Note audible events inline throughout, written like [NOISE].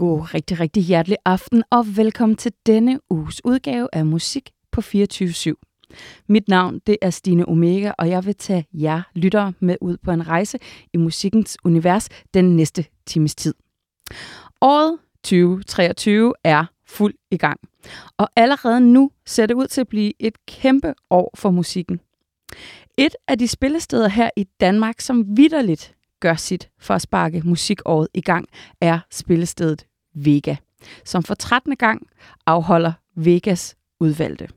God rigtig, rigtig hjertelig aften og velkommen til denne uges udgave af Musik på 24 Mit navn det er Stine Omega, og jeg vil tage jer lyttere med ud på en rejse i musikkens univers den næste times tid. Året 2023 er fuld i gang, og allerede nu ser det ud til at blive et kæmpe år for musikken. Et af de spillesteder her i Danmark, som vidderligt gør sit for at sparke musikåret i gang, er spillestedet Vega, som for 13. gang afholder Vegas udvalgte.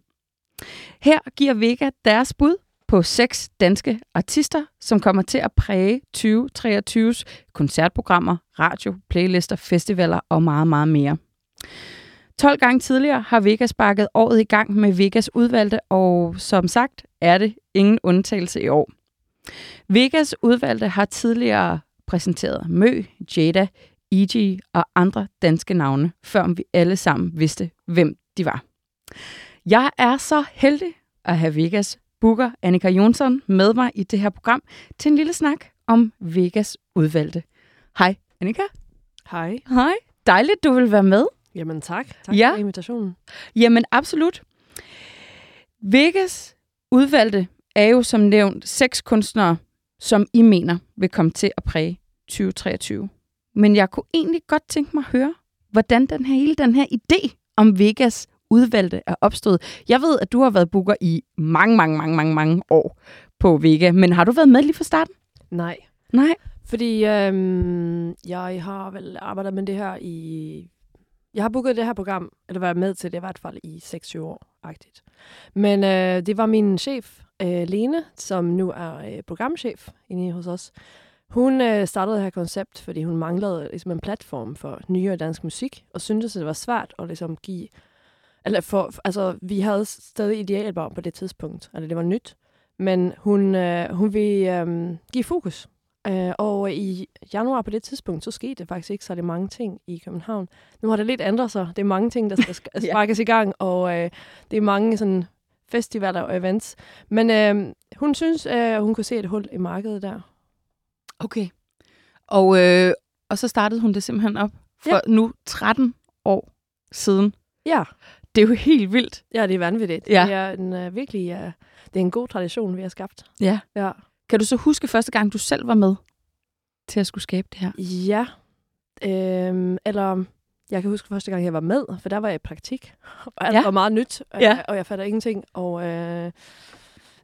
Her giver Vega deres bud på seks danske artister, som kommer til at præge 2023's koncertprogrammer, radio, playlister, festivaler og meget, meget mere. 12 gange tidligere har Vegas sparket året i gang med Vegas udvalgte, og som sagt er det ingen undtagelse i år. Vegas udvalgte har tidligere præsenteret Mø, Jada, E.G. og andre danske navne, før vi alle sammen vidste, hvem de var. Jeg er så heldig at have Vegas booker Annika Jonsson med mig i det her program til en lille snak om Vegas udvalgte. Hej Annika. Hej. Hej. Dejligt, du vil være med. Jamen tak. Tak ja. for invitationen. Jamen absolut. Vegas udvalgte er jo som nævnt seks kunstnere, som I mener vil komme til at præge 2023. Men jeg kunne egentlig godt tænke mig at høre, hvordan den her, hele den her idé om Vegas udvalgte er opstået. Jeg ved, at du har været booker i mange, mange, mange, mange, mange år på Vega, men har du været med lige fra starten? Nej. Nej? Fordi øhm, jeg har vel arbejdet med det her i... Jeg har booket det her program, eller været med til det i hvert fald i 6-7 år, agtigt. Men øh, det var min chef, øh, Lene, som nu er øh, programchef inde hos os. Hun øh, startede det her koncept, fordi hun manglede ligesom, en platform for nyere dansk musik, og syntes, at det var svært at ligesom, give... Eller for, altså, vi havde stadig idealbarn på det tidspunkt, eller det var nyt, men hun, øh, hun vil øh, give fokus. Øh, og i januar på det tidspunkt, så skete det faktisk ikke særlig mange ting i København. Nu har det lidt ændret sig. Det er mange ting, der skal [LAUGHS] sparkes i gang, og øh, det er mange sådan, festivaler og events. Men øh, hun synes, øh, hun kunne se et hul i markedet der. Okay. Og, øh, og så startede hun det simpelthen op for ja. nu 13 år siden. Ja. Det er jo helt vildt. Ja, det er vanvittigt. Ja. Det er en uh, virkelig uh, det er en god tradition, vi har skabt. Ja. ja. Kan du så huske første gang, du selv var med til at skulle skabe det her? Ja. Øhm, eller jeg kan huske første gang, jeg var med, for der var jeg i praktik. Og alt ja. var meget nyt, og, ja. og jeg fatter ingenting. Og øh,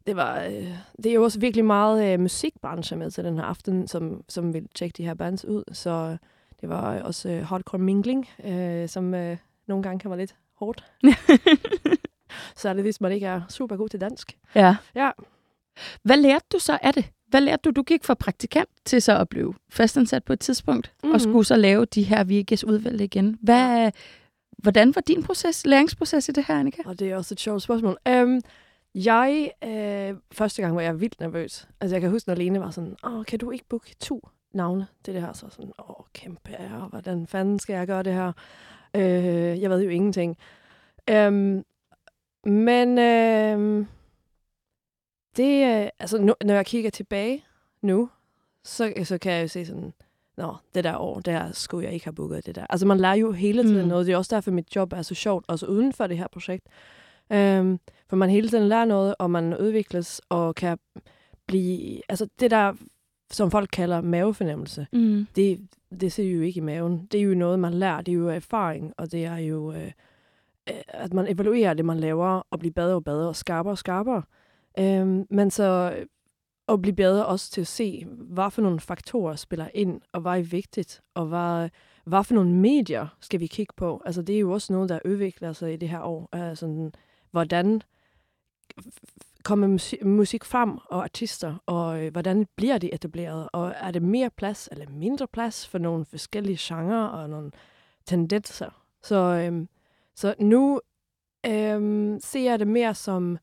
det var øh, det er jo også virkelig meget øh, musikbranche med til den her aften, som, som vil tjekke de her bands ud. Så det var også øh, hardcore mingling, øh, som øh, nogle gange kan være lidt hårdt. [LAUGHS] så er det, hvis man ikke er super god til dansk. Ja. ja. Hvad lærte du så af det? Hvad lærte du? Du gik fra praktikant til så at blive fastansat på et tidspunkt, mm-hmm. og mhm. skulle så lave de her VGS udvalg igen. Hvad, hvordan var din proces, læringsproces i det her, Annika? Og det er også et sjovt spørgsmål. Um, jeg, øh, første gang var jeg vildt nervøs. Altså jeg kan huske, når Lene var sådan, åh, kan du ikke booke to navne til det her? Så sådan, åh, kæmpe ære, hvordan fanden skal jeg gøre det her? Øh, jeg ved jo ingenting. Um, men øh, det, øh, altså, nu, når jeg kigger tilbage nu, så, så kan jeg jo se sådan, nå, det der år, der skulle jeg ikke have booket det der. Altså, man lærer jo hele tiden mm. noget. Det er også derfor, mit job er så sjovt, også uden for det her projekt. Um, for man hele tiden lærer noget, og man udvikles, og kan blive... Altså, det der, som folk kalder mavefornemmelse, mm. det, det ser jo ikke i maven. Det er jo noget, man lærer. Det er jo erfaring, og det er jo... Øh, at man evaluerer det, man laver, og bliver bedre og bedre, og skarpere og skarpere. Øhm, men så at blive bedre også til at se, hvad for nogle faktorer spiller ind, og hvad er vigtigt, og hvad, hvad for nogle medier skal vi kigge på. Altså det er jo også noget, der udvikler sig i det her år. Altså, hvordan kommer musik, frem, og artister, og øh, hvordan bliver de etableret, og er det mere plads eller mindre plads for nogle forskellige genrer og nogle tendenser. Så, øhm, så nu øhm, ser jeg det mere som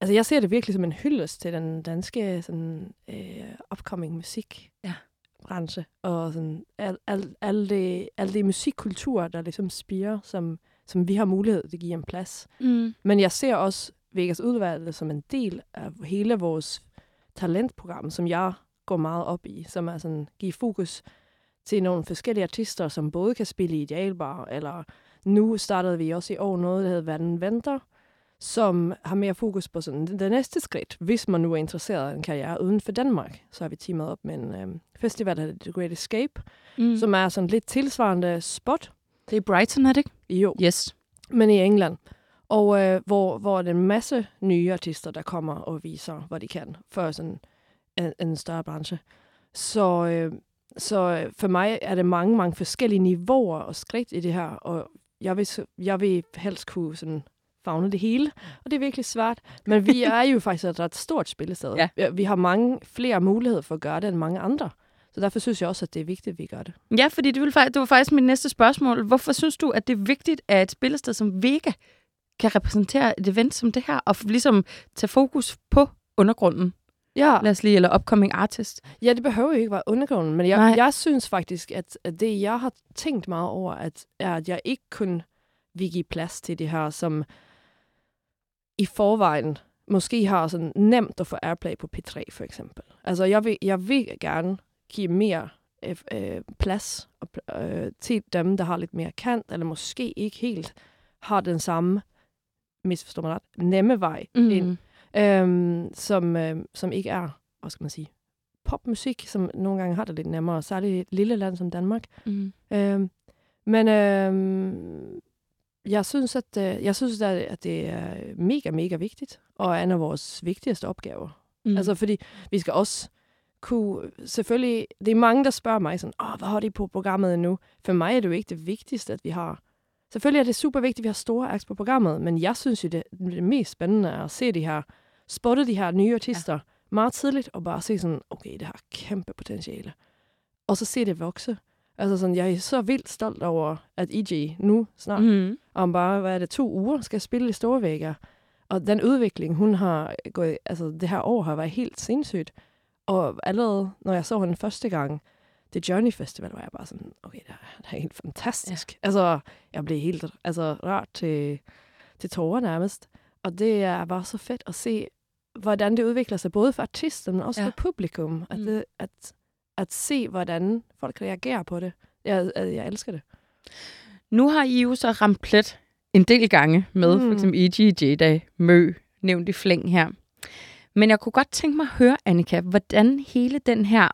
Altså, jeg ser det virkelig som en hyldest til den danske sådan, øh, upcoming musik. Ja branche, og sådan al, al, al, det, al det musikkultur, der ligesom spiger, som, som vi har mulighed til at give en plads. Mm. Men jeg ser også Vegas udvalgte som en del af hele vores talentprogram, som jeg går meget op i, som er sådan give fokus til nogle forskellige artister, som både kan spille i Idealbar, eller nu startede vi også i år noget, der hedder Verden Venter, som har mere fokus på sådan det næste skridt, hvis man nu er interesseret i en karriere uden for Danmark. Så har vi teamet op med en øhm, festival, der hedder The Great Escape, mm. som er sådan lidt tilsvarende spot. Det er Brighton, er det ikke? Jo. Yes. Men i England. Og øh, hvor, hvor der er en masse nye artister, der kommer og viser, hvad de kan for sådan en, en større branche. Så, øh, så for mig er det mange, mange forskellige niveauer og skridt i det her, og jeg vil, jeg vil helst kunne sådan fagne det hele, og det er virkelig svært. Men vi [LAUGHS] er jo faktisk et ret stort spillested. Ja. Vi har mange flere muligheder for at gøre det end mange andre. Så derfor synes jeg også, at det er vigtigt, at vi gør det. Ja, fordi det, vil, det var faktisk mit næste spørgsmål. Hvorfor synes du, at det er vigtigt, at et spillested som Vega kan repræsentere et event som det her, og ligesom tage fokus på undergrunden? Ja. Lad os lige, eller upcoming artist. Ja, det behøver jo ikke være undergrunden, men jeg, jeg synes faktisk, at, at det, jeg har tænkt meget over, at, er, at jeg ikke kun vil give plads til det her, som i forvejen måske har sådan nemt at få airplay på P3 for eksempel. Altså jeg vil, jeg vil gerne give mere øh, øh, plads øh, til dem, der har lidt mere kant, eller måske ikke helt har den samme, misforstår mig ret, nemme vej mm. ind, øh, som, øh, som ikke er, hvad skal man sige, popmusik, som nogle gange har det lidt nemmere, særligt i et lille land som Danmark. Mm. Øh, men øh, jeg synes, at, øh, jeg synes, at det er mega, mega vigtigt, og er en af vores vigtigste opgaver. Mm. Altså, fordi vi skal også kunne, selvfølgelig, det er mange, der spørger mig sådan, åh, hvad har de på programmet nu? For mig er det jo ikke det vigtigste, at vi har. Selvfølgelig er det super vigtigt, at vi har store acts på programmet, men jeg synes jo, det, det mest spændende er at se de her, spotte de her nye artister ja. meget tidligt, og bare se sådan, okay, det har kæmpe potentiale. Og så se det vokse. Altså sådan, jeg er så vildt stolt over, at EG nu snart, mm. om bare, hvad er det, to uger, skal spille i Storvægger. Og den udvikling, hun har gået, altså det her år har været helt sindssygt. Og allerede, når jeg så hende første gang, det Journey Festival, var jeg bare sådan, okay, det er, det er helt fantastisk. Ja. Altså, jeg blev helt altså, rart til, til tårer nærmest. Og det er bare så fedt at se, hvordan det udvikler sig, både for artisten, men også ja. for publikum. At, mm. det, at at se, hvordan folk reagerer på det. Jeg, jeg elsker det. Nu har I jo så ramt plet en del gange med, mm. for eksempel E.G. J-Day, Mø, nævnt i flæng her. Men jeg kunne godt tænke mig at høre, Annika, hvordan hele den her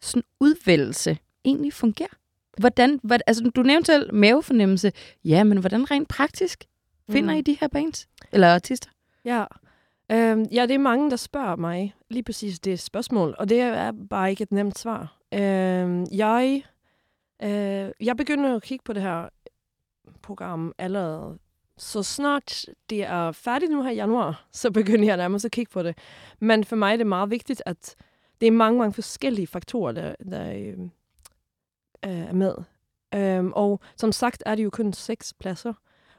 sådan udvælgelse egentlig fungerer. Hvordan, hvad, altså, du nævnte selv mavefornemmelse. Ja, men hvordan rent praktisk finder mm. I de her bands? Eller artister? Ja, Øhm, ja, det er mange, der spørger mig lige præcis det spørgsmål, og det er bare ikke et nemt svar. Øhm, jeg, øh, jeg begynder at kigge på det her program allerede. Så snart det er færdigt nu her i januar, så begynder jeg nærmest at kigge på det. Men for mig er det meget vigtigt, at det er mange, mange forskellige faktorer, der, der øh, er med. Øhm, og som sagt er det jo kun seks pladser.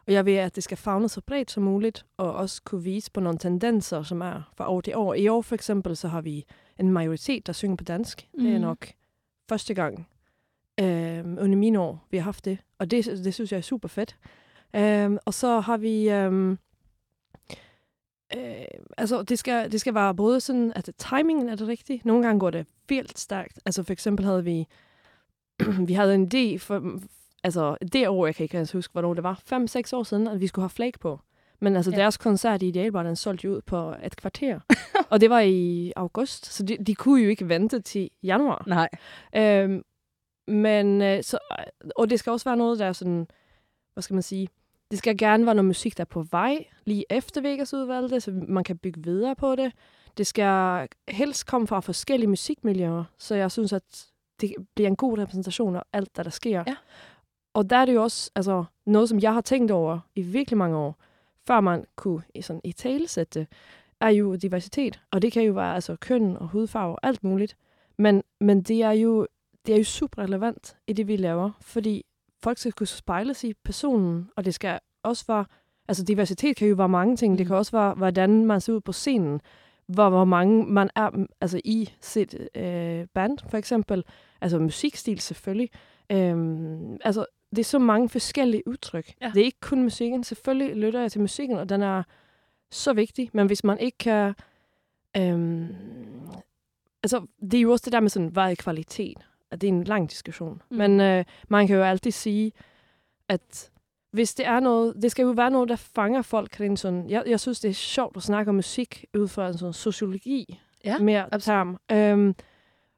Og jeg vil, at det skal fagne så bredt som muligt, og også kunne vise på nogle tendenser, som er fra år til år. I år for eksempel, så har vi en majoritet, der synger på dansk. Mm. Det er mm. nok første gang øh, under mine år, vi har haft det. Og det, det synes jeg er super fedt. Øh, og så har vi... Øh, Øh, altså, det skal, det skal være både sådan, at timingen er det rigtige. Nogle gange går det vildt stærkt. Altså, for eksempel havde vi, [CLEARS THROAT] vi havde en idé for, altså det år, jeg kan ikke huske, hvornår det var, 5-6 år siden, at vi skulle have flake på. Men altså, ja. deres koncert i Idealbar, den solgte ud på et kvarter. [LAUGHS] og det var i august, så de, de kunne jo ikke vente til januar. Nej. Øhm, men, øh, så, og det skal også være noget, der er sådan, hvad skal man sige, det skal gerne være noget musik, der er på vej, lige efter Vegas udvalgte, så man kan bygge videre på det. Det skal helst komme fra forskellige musikmiljøer, så jeg synes, at det bliver en god repræsentation af alt, der, der sker. Ja. Og der er det jo også altså, noget, som jeg har tænkt over i virkelig mange år, før man kunne sådan, i tale sætte er jo diversitet. Og det kan jo være altså, køn og hudfarve og alt muligt. Men, men det, er jo, det er jo super relevant i det, vi laver, fordi folk skal kunne spejle sig i personen, og det skal også være, altså diversitet kan jo være mange ting. Det kan mm. også være, hvordan man ser ud på scenen, hvor, hvor mange man er altså i sit øh, band, for eksempel. Altså musikstil selvfølgelig. Øhm, altså det er så mange forskellige udtryk. Ja. Det er ikke kun musikken. Selvfølgelig lytter jeg til musikken, og den er så vigtig. Men hvis man ikke kan... Øhm, altså, det er jo også det der med sådan, hvad er kvalitet? At det er en lang diskussion. Mm. Men øh, man kan jo altid sige, at hvis det er noget, det skal jo være noget, der fanger folk. Rent sådan, jeg, jeg synes, det er sjovt at snakke om musik ud fra en sådan sociologi Ja, mere term. Øhm,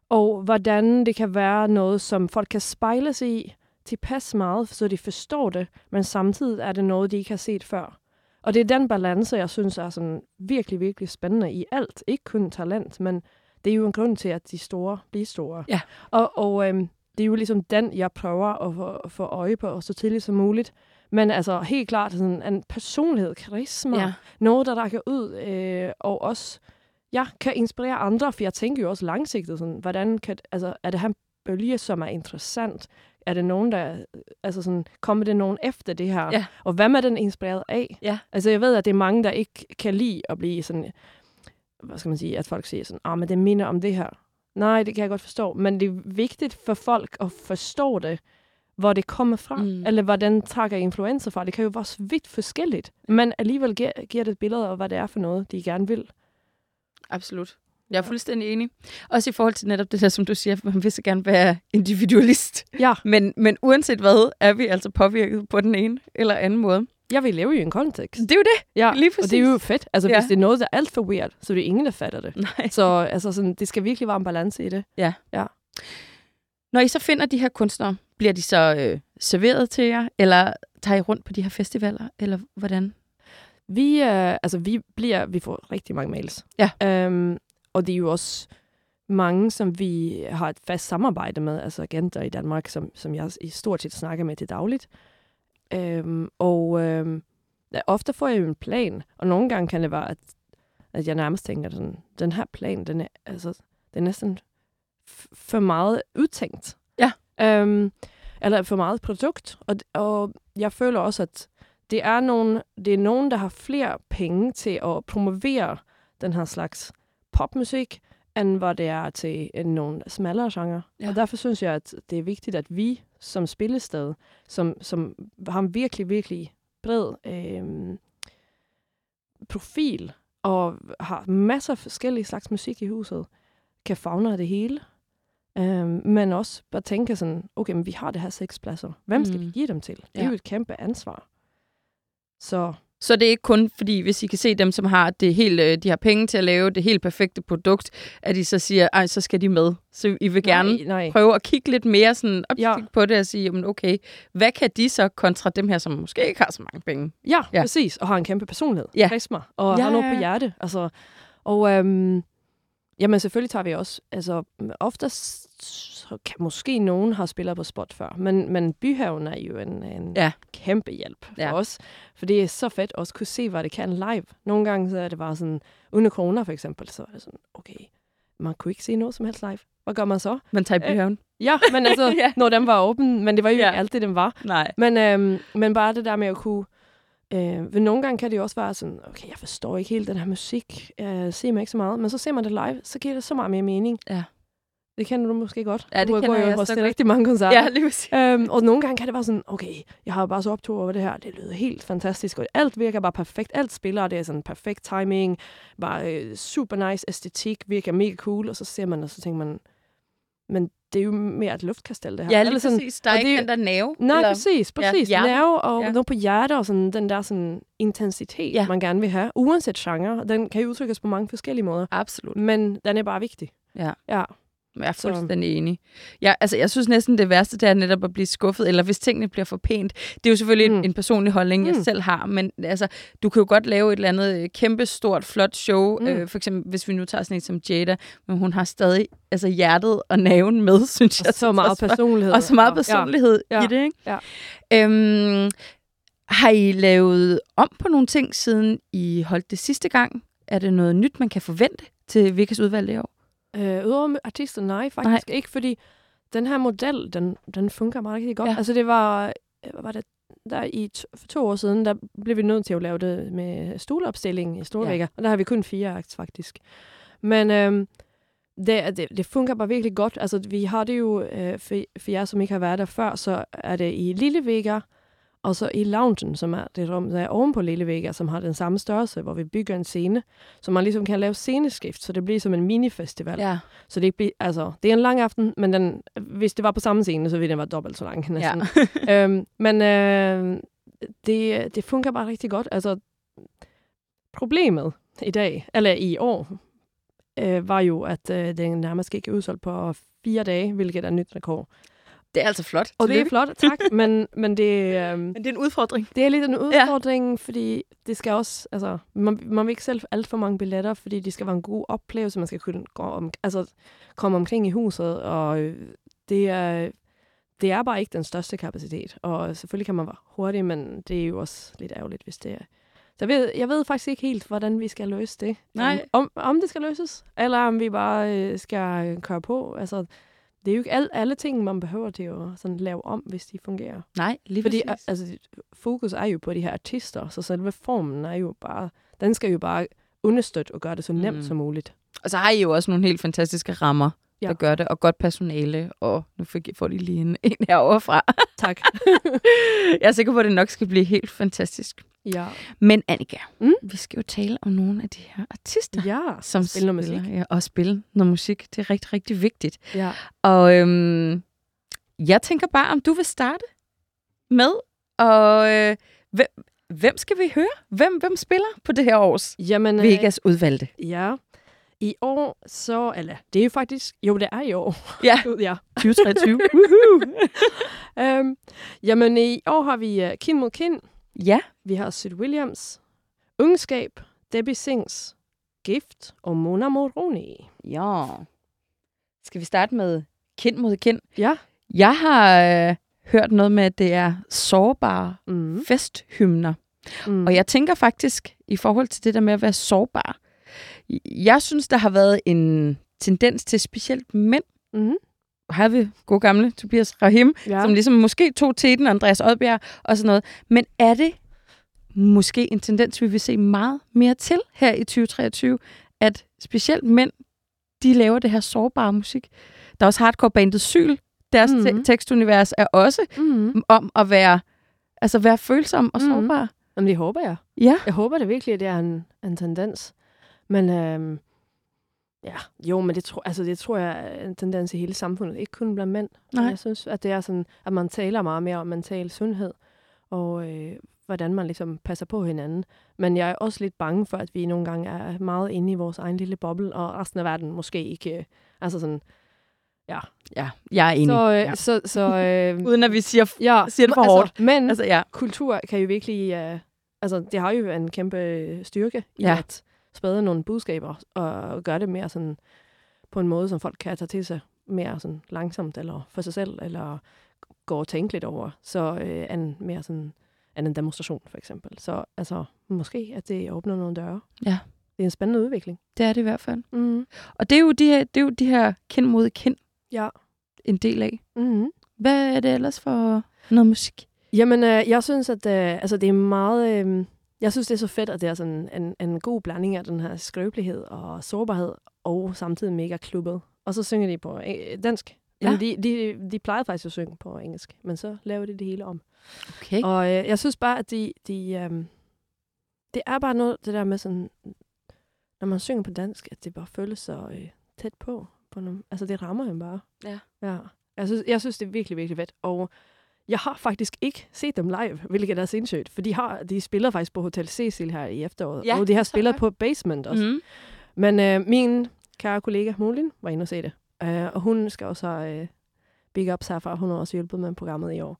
og hvordan det kan være noget, som folk kan spejle sig i tilpas meget, så de forstår det, men samtidig er det noget, de ikke har set før. Og det er den balance, jeg synes er sådan virkelig, virkelig spændende i alt. Ikke kun talent, men det er jo en grund til, at de store bliver store. Ja. Og, og øhm, det er jo ligesom den, jeg prøver at få, få øje på så tidligt som muligt. Men altså helt klart sådan en personlighed, karisma, Ja. noget, der rækker ud, øh, og også ja, kan inspirere andre, for jeg tænker jo også langsigtet, sådan, hvordan kan, altså, er det her bølge, som er interessant? Er det nogen, der, altså sådan, kommer det nogen efter det her? Ja. Og hvem er den inspireret af? Ja. Altså jeg ved, at det er mange, der ikke kan lide at blive sådan, hvad skal man sige, at folk siger sådan, ah, men det minder om det her. Nej, det kan jeg godt forstå, men det er vigtigt for folk at forstå det, hvor det kommer fra, Mm. eller hvor den trækker influencer fra. Det kan jo være så vidt forskelligt, men alligevel giver, giver det et billede af, hvad det er for noget, de gerne vil. Absolut. Jeg er fuldstændig enig. Også i forhold til netop det der, som du siger, man vil så gerne være individualist. Ja, Men, men uanset hvad, er vi altså påvirket på den ene eller anden måde. Jeg vil leve i en kontekst. Det er jo det. Ja, Lige og det er jo præcis. fedt. Altså, Ja. hvis det er noget, der er alt for weird, så er det ingen, der fatter det. Nej. Så altså, sådan, det skal virkelig være en balance i det. Når I så finder de her kunstnere, bliver de så øh, serveret til jer, eller tager I rundt på de her festivaler, eller hvordan? Vi, øh, altså, vi, bliver, vi får rigtig mange mails. Ja. Øhm, og det er jo også mange, som vi har et fast samarbejde med, altså agenter i Danmark, som, som jeg i stort set snakker med til dagligt. Øhm, og øhm, ja, ofte får jeg jo en plan, og nogle gange kan det være, at, at jeg nærmest tænker, sådan, den her plan, den er, altså, den er næsten for meget udtænkt. Ja. Øhm, eller for meget produkt. Og, og jeg føler også, at det er, nogen, det er nogen, der har flere penge til at promovere den her slags popmusik, end hvad det er til en nogle smallere genre. Ja. Og derfor synes jeg, at det er vigtigt, at vi som spillested, som, som har en virkelig, virkelig bred øhm, profil, og har masser af forskellige slags musik i huset, kan fagne det hele. Øhm, men også bare tænke sådan, okay, men vi har det her seks pladser. Hvem skal Mm. vi give dem til? Det er jo et kæmpe ansvar. Så Så det er ikke kun fordi, hvis I kan se dem, som har det helt, øh, de har penge til at lave det helt perfekte produkt, at de så siger, ej, så skal de med. Så I vil gerne nej, nej. prøve at kigge lidt mere sådan objektivt ja. På det og sige, jamen okay, hvad kan de så kontra dem her, som måske ikke har så mange penge? Ja, Ja. præcis. Og har en kæmpe personlighed. Ja. Karisma. Og Ja, har noget på hjerte. Altså, og øhm, jamen selvfølgelig tager vi også, altså oftest så kan måske nogen har spillet på spot før, men, men Byhaven er jo en, en Ja. kæmpe hjælp for Ja. os. For det er så fedt også kunne se, hvad det kan live. Nogle gange så er det bare sådan, under corona for eksempel, så er det sådan, okay, man kunne ikke se noget som helst live. Hvad gør man så? Man tager i Øh, byhaven. Ja, men altså, [LAUGHS] ja. når den var åben, men det var jo Ja. ikke altid, den var. Nej. Men, øhm, men bare det der med at kunne... Øh, for nogle gange kan det jo også være sådan, okay, jeg forstår ikke helt den her musik, jeg ser mig ikke så meget, men så ser man det live, så giver det så meget mere mening. Ja. Det kender du måske godt. Ja, det du kender jeg også så til rigtig mange koncerter. Ja, lige præcis. Øhm, og nogle gange kan det være sådan, okay, jeg har bare så optog over det her, det lyder helt fantastisk, og alt virker bare perfekt, alt spiller, og det er sådan perfekt timing, bare øh, super nice æstetik, virker mega cool, og så ser man, og så tænker man, men det er jo mere et luftkastel, det her. Ja, lige sådan, præcis. Der er ikke det- den der nerve. Nej, eller- præcis, præcis. hjerte. Ja, Nerve og Ja. noget på hjertet og sådan, den der sådan, intensitet, ja. man gerne vil have. Uanset genre. Den kan jo udtrykkes på mange forskellige måder. Absolut. Men den er bare vigtig. Ja. Ja. Jeg er Så- fuldstændig enig. Ja, altså, jeg synes næsten, det værste, det er netop at blive skuffet, eller hvis tingene bliver for pænt. Det er jo selvfølgelig mm. Mm. en personlig holdning, jeg Mm. selv har, men altså, du kan jo godt lave et eller andet øh, kæmpe, stort, flot show. Mm. Øh, for eksempel, hvis vi nu tager sådan en som Jada, men hun har stadig altså, hjertet og naven med, [LAUGHS] synes jeg. Og så meget også. personlighed. Og så meget personlighed Ja. i det, ikke? Ja. Øhm, har I lavet om på nogle ting, siden I holdt det sidste gang? Er det noget nyt, man kan forvente til Vikas udvalg i år? Øh, Udover artister, nej, faktisk nej. ikke, fordi den her model, den, den fungerer meget rigtig godt. Ja. Altså det var, øh, var det, der i to, for to år siden, der blev vi nødt til at lave det med stoleopstilling i Storvækker, ja. og der har vi kun fire akt faktisk. Men øhm, det, det, det fungerer bare virkelig godt. Altså vi har det jo, øh, for, for jer som ikke har været der før, så er det i Lille Vega, Og så i loungen, som er det rum, der er oven på Lille Vega, som har den samme størrelse, hvor vi bygger en scene, så man ligesom kan lave sceneskift, så det bliver som en minifestival. Ja. Så det, bliver, altså, det er en lang aften, men den, hvis det var på samme scene, så ville den være dobbelt så lang næsten. Ja. [LAUGHS] øhm, men øh, det, det fungerer bare rigtig godt. Altså, problemet i dag, eller i år, øh, var jo, at øh, den nærmest gik udsolgt på fire dage, hvilket er nyt rekord. Det er altså flot. Og det er flot, tak, [LAUGHS] men, men, det, øhm, men det er en udfordring. Det er lidt en udfordring, ja. fordi det skal også, altså, man, man vil ikke selv alt for mange billetter, fordi det skal være en god oplevelse, man skal kunne gå om, altså, komme omkring i huset, og øh, det er, det er bare ikke den største kapacitet. Og selvfølgelig kan man være hurtig, men det er jo også lidt ærgerligt, hvis det er. Så jeg ved, jeg ved faktisk ikke helt, hvordan vi skal løse det. Nej. Om, om det skal løses, eller om vi bare øh, skal køre på. Altså, det er jo ikke al, alle ting, man behøver til at sådan lave om, hvis de fungerer. Nej, lige Fordi præcis. altså, fokus er jo på de her artister, så selve formen er jo bare, den skal jo bare understøtte og gøre det så nemt Mm. som muligt. Og så har I jo også nogle helt fantastiske rammer, Ja. der gør det, og godt personale, og nu får de lige en, en herovre fra. Tak. [LAUGHS] jeg er sikker på, at det nok skal blive helt fantastisk. Ja. Men Annika, Mm? vi skal jo tale om nogle af de her artister, Ja, som spille noget musik. Ja, og spille noget musik. Det er rigtig, rigtig vigtigt. Ja. Og øhm, jeg tænker bare, om du vil starte med, og øh, hvem, hvem skal vi høre? Hvem, hvem spiller på det her års Jamen, øh, Vegas udvalgte? ja. I år, så, eller det er jo faktisk, jo det er i år. Ja, [LAUGHS] ja. 2023. Um, [LAUGHS] [LAUGHS] jamen i år har vi uh, Kind mod Kind, ja, vi har Sid Williams, Ungskab, Debbie Sings, Gift og Mona Moroni. ja. Skal vi starte med kind mod kind? Ja. Jeg har øh, hørt noget med, at det er sårbare Mm. festhymner. Mm. Og jeg tænker faktisk, i forhold til det der med at være sårbar, jeg synes, der har været en tendens til specielt mænd, Mm. Her vi god gamle Tobias Rahim, Ja. som ligesom måske tog teten, Andreas Odbjerg og sådan noget. Men er det måske en tendens, vi vil se meget mere til her i 2023, at specielt mænd, de laver det her sårbare musik. Der er også hardcore-bandet Syl. Deres Mhm. te- tekstunivers er også Mm. om at være, altså være følsom og Mhm. sårbar. Jamen, det håber jeg. Ja. Jeg håber det virkelig, at det er en, en tendens. Men øhm, ja, jo, men det, tro, altså, det tror jeg er en tendens i hele samfundet. Ikke kun blandt mænd. Nej. Jeg synes, at det er sådan, at man taler meget mere om mental sundhed, og øh, hvordan man ligesom passer på hinanden. Men jeg er også lidt bange for, at vi nogle gange er meget inde i vores egen lille boble, og resten af verden måske ikke... Øh, altså sådan, ja. Ja, jeg er enig. Så, øh, ja. så, så [LAUGHS] øh, Uden at vi siger, ja, siger det for altså, hårdt. Men altså ja. kultur kan jo virkelig... Øh, altså, det har jo en kæmpe øh, styrke i Ja. at sprede nogle budskaber og gøre det mere sådan på en måde, som folk kan tage til sig mere sådan langsomt eller for sig selv, eller gå og tænke lidt over. Så øh, en mere sådan end en demonstration, for eksempel. Så altså, måske, at det åbner nogle døre. Ja. Det er en spændende udvikling. Det er det i hvert fald. Mm. Og det er jo de her, det er jo de her kind mod kind Ja. en del af. Mm. Hvad er det ellers for noget musik? Jamen, øh, jeg synes, at øh, altså, det er meget... Øh, jeg synes, det er så fedt, at det er sådan en, en god blanding af den her skrøbelighed og sårbarhed, og samtidig mega klubbet. Og så synger de på øh, dansk. Men Ja. de, de, de plejede faktisk at synge på engelsk, men så laver de det hele om. Okay. Og øh, jeg synes bare, at de, de øh, det er bare noget, det der med sådan, når man synger på dansk, at det bare føles så øh, tæt på. på nogle, altså, det rammer en bare. Ja. ja. Jeg, synes, jeg synes, det er virkelig, virkelig fedt. Og jeg har faktisk ikke set dem live, hvilket er sindssygt. For de, har, de spiller faktisk på Hotel Cecil her i efteråret. Ja, og de har spillet på Basement også. Mm. Men øh, min kære kollega Molin var inde og se det. Øh, og hun skal også have øh, big ups herfra. Hun har også hjulpet med programmet i år.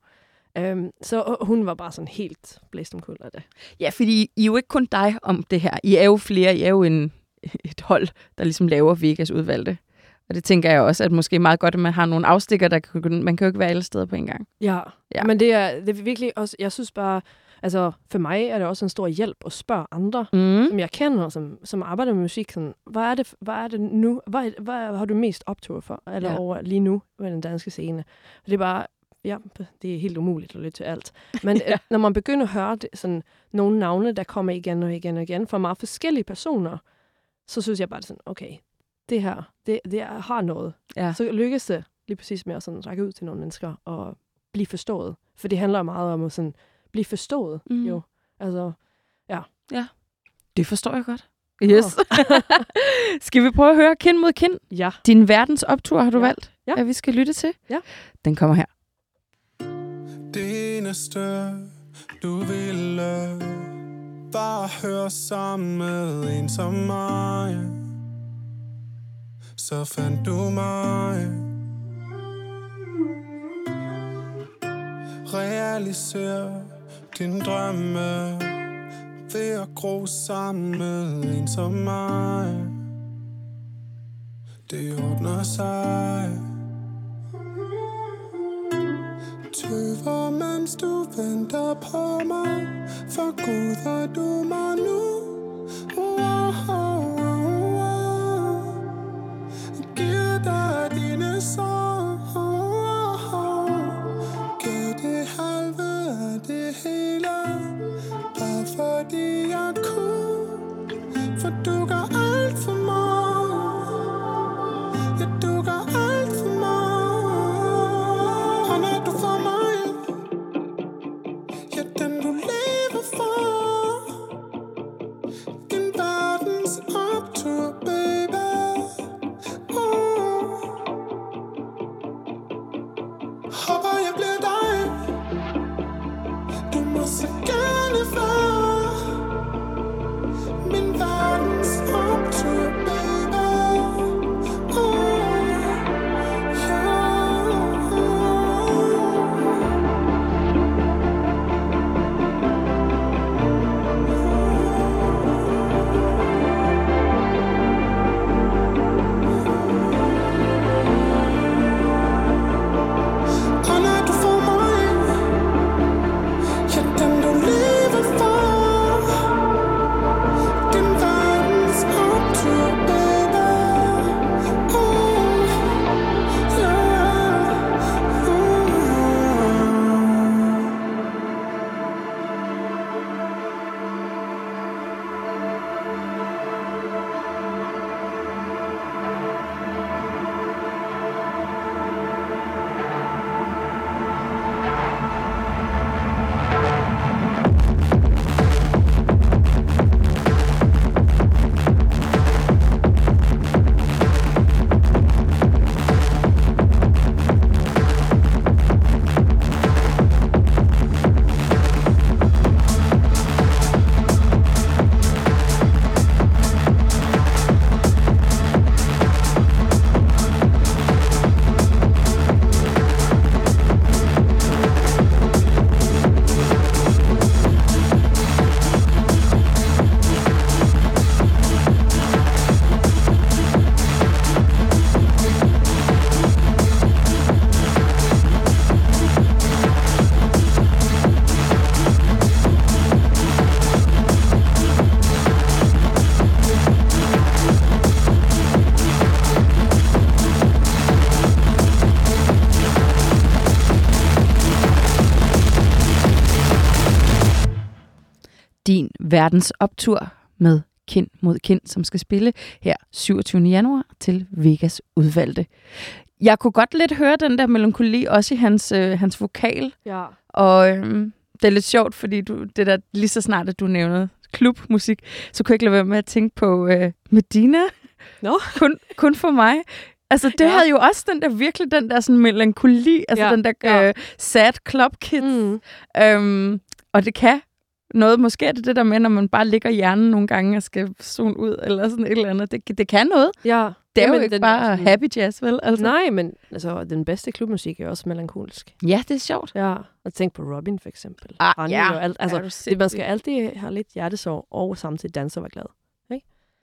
Um, så hun var bare sådan helt blæst om kul af det. Ja, fordi I er jo ikke kun dig om det her. I er jo flere. I er jo en, [LAUGHS] et hold, der ligesom laver Vegas udvalgte. Og det tænker jeg også, at måske meget godt, at man har nogle afstikker, der kan, man kan jo ikke være alle steder på en gang. Ja, Ja. men det er, det er virkelig også, jeg synes bare, altså for mig er det også en stor hjælp at spørge andre, Mm. som jeg kender, som, som arbejder med musik, sådan, hvad er det, hvad er det nu, hvad, hvad har du mest optur for, eller Ja. over lige nu med den danske scene. Og det er bare, ja, det er helt umuligt at lytte til alt. Men Ja. [LAUGHS] ja. når man begynder at høre det, sådan, nogle navne, der kommer igen og igen og igen, fra meget forskellige personer, så synes jeg bare, sådan, okay, det her, det, det er, har noget. Ja. Så lykkes det lige præcis med at sådan række ud til nogle mennesker og blive forstået. For det handler meget om at sådan blive forstået, mm. jo. Altså, Det forstår jeg godt. Yes. [LAUGHS] skal vi prøve at høre kind mod kind? ja. Din verdens optur har du Ja. valgt, Ja. at vi skal lytte til. Ja. Den kommer her. Det eneste, du ville Bare høre sammen med en som mig så fandt du mig. Realiser din drømme Ved at gro sammen med en som mig. Det ordner sig. Tøver, mens du venter på mig. For Gud er du mig nu? Verdens optur med Kind mod Kind, som skal spille her 27. januar til Vegas udvalgte. Jeg kunne godt lidt høre den der melankoli også i hans, øh, hans vokal, Ja. og øhm, det er lidt sjovt, fordi du, det der, lige så snart, at du nævnede klubmusik, så kunne jeg ikke lade være med at tænke på øh, Medina. Nå. [LAUGHS] Kun, kun for mig. Altså, det Ja. havde jo også den der, virkelig den der sådan melankoli, altså Ja, den der ja. øh, sad club kid. Mm. Øhm, og det kan noget. Måske er det det der med, når man bare ligger hjernen nogle gange og skal zone ud, eller sådan et eller andet. Det, det kan noget. Ja. Det er Jamen, jo ikke den bare sådan- happy jazz, vel? Altså. Nej, men altså, den bedste klubmusik er også melankolsk. Ja, det er sjovt. Ja, og tænk på Robin for eksempel. Ah, Han ja. alt, altså, du det, man skal altid have lidt hjertesorg og samtidig danse og være glad.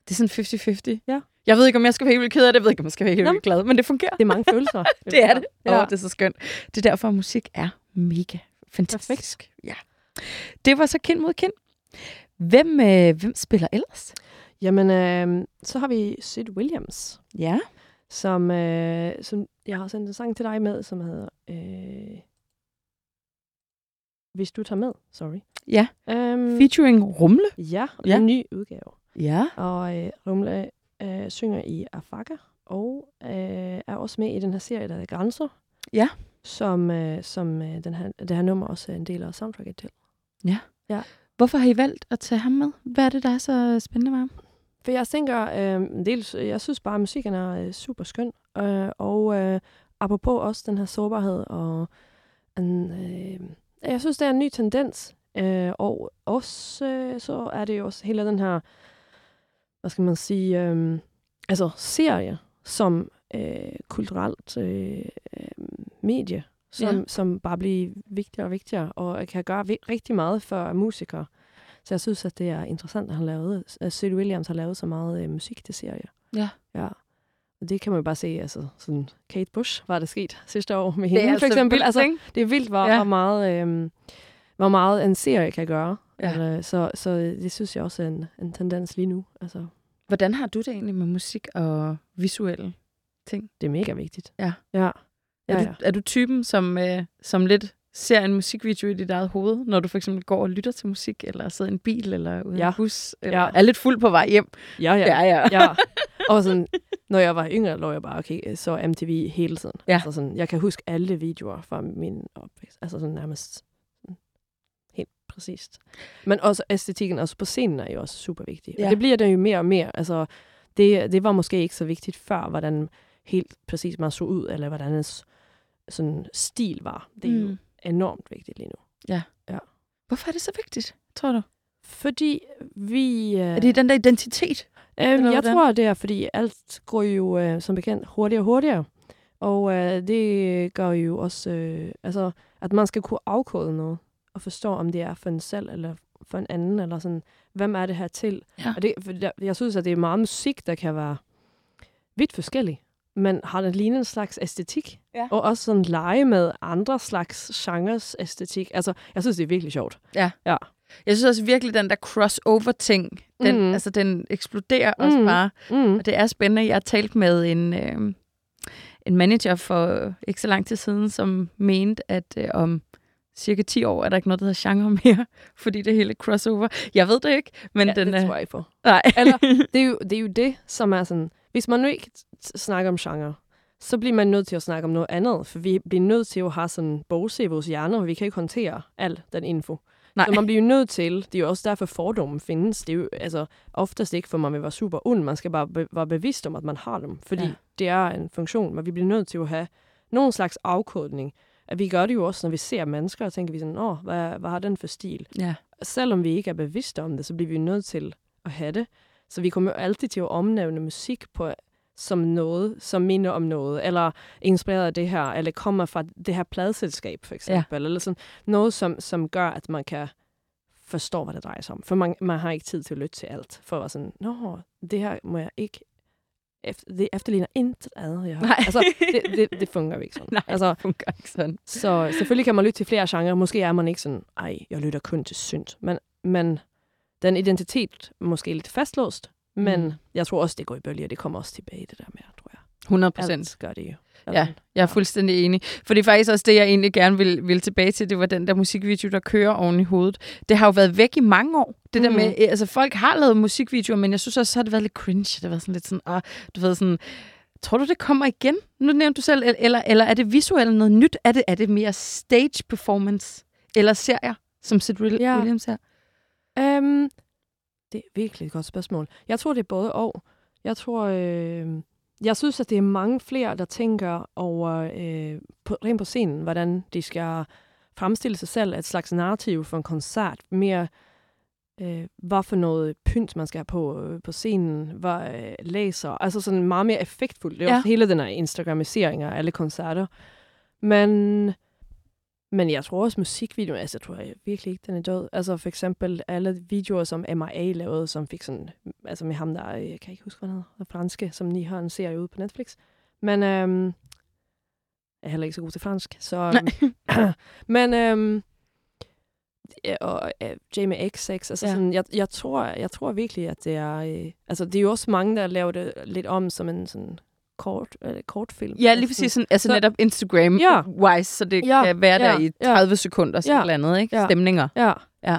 Det er sådan 50-50. Ja. Jeg ved ikke, om jeg skal være helt vildt ked af det. Jeg ved ikke, om jeg skal være helt vildt glad, men det fungerer. Det er mange følelser. [LAUGHS] Det er det. Ja. oh, det er så skønt. Det er derfor, at musik er mega fantastisk. Perfekt. Ja. Det var så kind mod kind. Hvem, øh, hvem spiller ellers? Jamen, øh, så har vi Sid Williams, Ja. som, øh, som jeg har sendt en sang til dig med, som hedder øh, Hvis du tager med, sorry. Ja. Um, Featuring Rumle. Ja. ja. en ny udgave. Ja. Og øh, Rumle øh, synger i Afaka, og øh, er også med i den her serie, der hedder Grænser. Ja. Som, øh, som øh, den her, det her nummer også er en del af soundtracket til. Hvorfor har I valgt at tage ham med? Hvad er det, der er så spændende med ham? For jeg tænker, øh, dels, jeg synes bare, at musikken er øh, super skøn. Øh, og øh, apropos også den her sårbarhed. Og en, øh, jeg synes, det er en ny tendens. Øh, og også øh, så er det jo også hele den her, hvad skal man sige, øh, altså serie som øh, kulturelt øh, øh, medie, som, Ja. som bare bliver vigtigere og vigtigere, og kan gøre rigtig meget for musikere. Så jeg synes, at det er interessant, at han lavede, at Sid Williams har lavet så meget øh, musik til serier. Ja. Ja. Og det kan man jo bare se, altså sådan Kate Bush var det sket [LAUGHS] sidste år med Det hende, er for eksempel. vildt, altså, det er vildt, hvor, Ja. hvor, meget, øh, hvor meget en serie kan gøre. Ja. Øh, så, så det synes jeg også er en, en tendens lige nu. Altså, Hvordan har du det egentlig med musik og visuelle ting? det er mega vigtigt. Ja. Ja. Er, Ja, du, ja. er du typen, som, øh, som lidt ser en musikvideo i dit eget hoved, når du for eksempel går og lytter til musik, eller sidder i en bil, eller ude i Ja. en bus, eller Ja. er lidt fuld på vej hjem? Ja, ja. ja. ja. [LAUGHS] Og sådan, når jeg var yngre, lå jeg bare okay, så MTV hele tiden. Ja. Altså sådan, jeg kan huske alle videoer fra min opvækst. Altså sådan nærmest helt præcist. Men også æstetikken også på scenen er jo også super vigtig. Ja. Og det bliver det jo mere og mere. Altså, det, det var måske ikke så vigtigt før, hvordan helt præcis man så ud, eller hvordan ens sådan stil var. Det er mm. jo enormt vigtigt lige nu. Hvorfor er det så vigtigt, tror du? Fordi vi... Øh, Er det den der identitet? Øhm, jeg hvordan? tror, det er, fordi alt går jo øh, som bekendt hurtigere og hurtigere. Og øh, det gør jo også, øh, altså, at man skal kunne afkode noget og forstå, om det er for en selv eller for en anden, eller sådan, hvem er det her til? Ja. Og det, for jeg, jeg synes, at det er meget musik, der kan være vidt forskellig, men har den lignende en slags æstetik, Ja. og også sådan lege med andre slags genres æstetik. Altså, jeg synes, det er virkelig sjovt. Jeg synes også virkelig, den der crossover-ting, den, Mhm. altså, den eksploderer også Mhm. bare. Mm. Og det er spændende. Jeg har talt med en, øh, en manager for ikke så lang tid siden, som mente, at øh, om cirka 10 år er der ikke noget, der hedder genre mere, [LAUGHS] fordi det hele er crossover. Jeg ved det ikke, men ja, den det er... tror jeg ikke på. Nej. Eller, [LAUGHS] det er, jo, det er jo det, som er sådan... Hvis man nu ikke snakker om genre, så bliver man nødt til at snakke om noget andet. For vi bliver nødt til at have sådan en bogse i vores hjerner, og vi kan ikke håndtere al den info. Nej. Så man bliver jo nødt til, det er jo også derfor fordommen findes, det er jo altså, oftest ikke, for man vil være super ond, man skal bare be- være bevidst om, at man har dem, fordi ja. det er en funktion, men vi bliver nødt til at have nogen slags afkodning. At vi gør det jo også, når vi ser mennesker, og tænker vi sådan, åh, hvad, hvad har den for stil? Ja. selvom vi ikke er bevidste om det, så bliver vi nødt til at have det. Så vi kommer jo altid til at omnævne musik på, som noget, som minder om noget, eller inspireret af det her, eller kommer fra det her pladselskab, for eksempel, ja. eller sådan noget, som, som gør, at man kan forstå, hvad det drejer sig om. For man, man har ikke tid til at lytte til alt, for at være sådan, nå, det her må jeg ikke, efter, det efterligner intet ad, jeg har. Nej. Altså, det, det, det fungerer jo ikke sådan. [LAUGHS] Nej, Altså, det fungerer ikke sådan. så selvfølgelig kan man lytte til flere genrer. Måske er man ikke sådan, ej, jeg lytter kun til synd. Men, men den identitet måske lidt fastlåst. Men Mm. mm. jeg tror også, det går i bølger. Det kommer også tilbage, det der med, tror jeg. 100 procent. Gør det jo. Ja, jeg er fuldstændig enig. For det er faktisk også det, jeg egentlig gerne vil, vil tilbage til. Det var den der musikvideo, der kører oven i hovedet. Det har jo været væk i mange år. Det der Mhm. med, eh, altså folk har lavet musikvideoer, men jeg synes også, så har det været lidt cringe. Det har været sådan lidt sådan, ah, du ved sådan, tror du, det kommer igen? Nu nævnte du selv, eller, eller er det visuelt noget nyt? Er det, er det mere stage performance? Eller serier, som Sid Will- Ja. Williams her? Um, det er virkelig et godt spørgsmål. Jeg tror, det er både og. Jeg tror, øh, jeg synes, at det er mange flere, der tænker over, øh, på, rent på scenen, hvordan de skal fremstille sig selv, et slags narrativ for en koncert. Mere, øh, hvad for noget pynt man skal have på, øh, på scenen, hvad øh, læser. Altså sådan meget mere effektfuldt. Det er ja. også hele den her Instagramisering af alle koncerter. Men men jeg tror også musikvideoer, altså jeg tror jeg virkelig ikke, den er død. Altså for eksempel alle videoer, som MIA lavede, som fik sådan, altså med ham der, jeg kan ikke huske, hvad han hedder, den franske, som lige har en serie ude på Netflix. Men øhm, jeg er heller ikke så god til fransk, så... Øhm, [CLEARS THROAT] men øhm, og øh, Jamie XX, altså Ja. ja. sådan, jeg, jeg, tror, jeg tror virkelig, at det er... Øh, altså det er jo også mange, der laver det lidt om som en sådan kort, øh, kortfilm. Ja, lige præcis. Sådan, altså Så- netop Instagram-wise, så det Ja, kan være der ja, i ja. 30 sekunder, sådan Ja, eller andet, ikke? ja. Stemninger. Ja, Ja.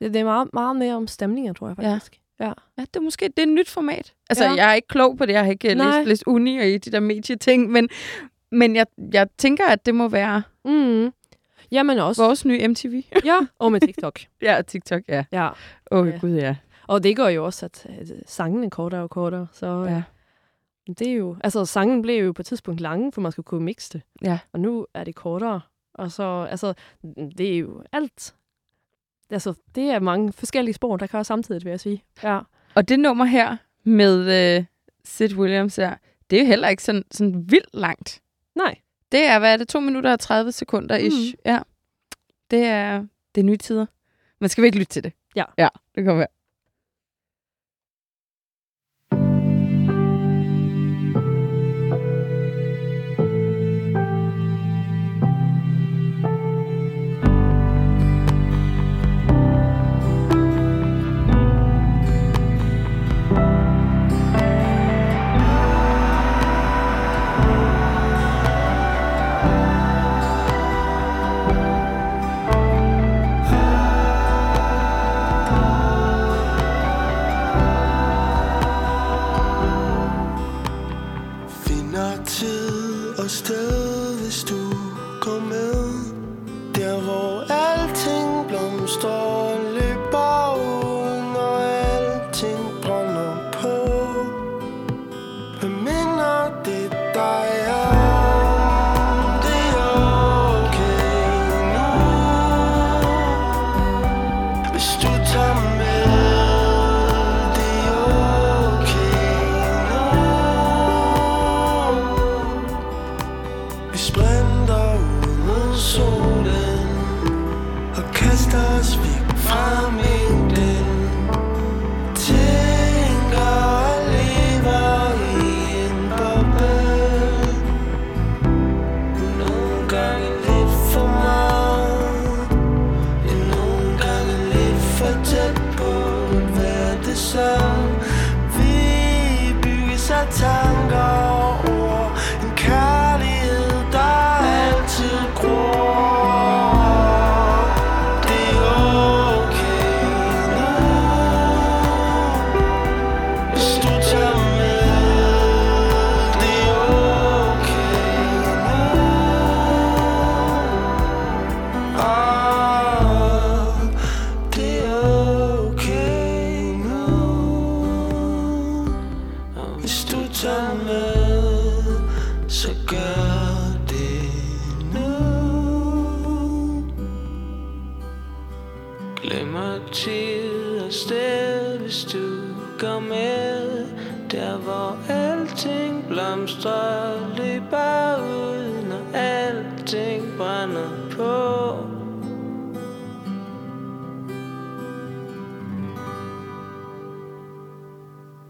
det, det er meget, meget mere om stemninger, tror jeg Ja. faktisk. Ja. Ja, det er måske det er et nyt format. Altså, ja. Ja. jeg er ikke klog på det. Jeg har ikke Nej. læst, læst uni og i de der medieting, men, men jeg, jeg tænker, at det må være... Mm. Jamen også. Vores nye MTV. Ja, og med TikTok. [LAUGHS] ja, TikTok, ja. Ja. Åh, oh, Ja. gud, ja. Og det gør jo også, at, at sangene er kortere og kortere. Så Ja. Det er jo... Altså, sangen blev jo på et tidspunkt lange, for man skulle kunne mixe det. Ja. Og nu er det kortere. Og så, altså, det er jo alt. Altså, det er mange forskellige spor, der kører samtidig, vil jeg sige. Ja. Og det nummer her med øh, Sid Williams her, det er jo heller ikke sådan, sådan vildt langt. Nej. Det er, hvad er det, 2 minutter og 30 sekunder ish. Mhm. Ja. Det er, det er nye tider. Men skal vi ikke lytte til det? Ja. Ja, det kommer her.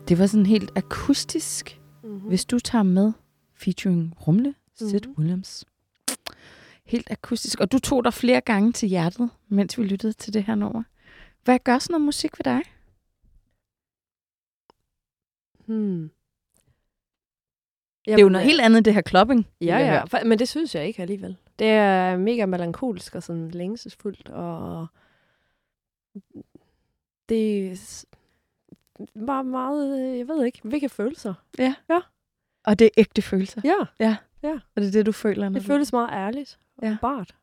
Det var sådan helt akustisk, Mm-hmm. hvis du tager med featuring Rumle, Sid Mhm. Williams. Helt akustisk. Og du tog dig flere gange til hjertet, mens vi lyttede til det her nummer. Hvad gør sådan noget musik ved dig? Hmm. Det er jo noget helt andet, det her vi Ja, ja, fa- men det synes jeg ikke alligevel. Det er mega melankolsk og sådan længselsfuldt, og det bare meget, øh, jeg ved ikke, hvilke følelser. Og det er ægte følelser. Ja, Og det er det, du føler. Når det du... føles meget ærligt og Ja. ja. bart.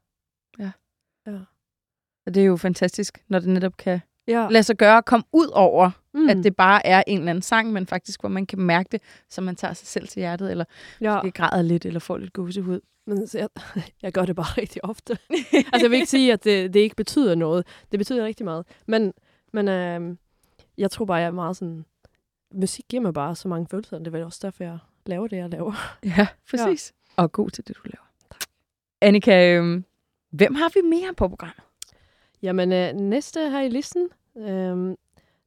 Og det er jo fantastisk, når det netop kan Ja. lade sig gøre at komme ud over, Mm. at det bare er en eller anden sang, men faktisk, hvor man kan mærke det, så man tager sig selv til hjertet, eller ja. ja. græder lidt, eller får lidt gåsehud. Men så jeg, [LAUGHS] jeg gør det bare rigtig ofte. [LAUGHS] altså, jeg vil ikke sige, at det, det ikke betyder noget. Det betyder rigtig meget. Men, men øh, jeg tror bare, jeg er meget sådan... Musik giver mig bare så mange følelser. Det er også derfor, jeg laver det, jeg laver. [LAUGHS] Ja, præcis. Ja. Og god til det, du laver. Annika, øhm, hvem har vi mere på programmet? Jamen, øh, næste her i listen, øh,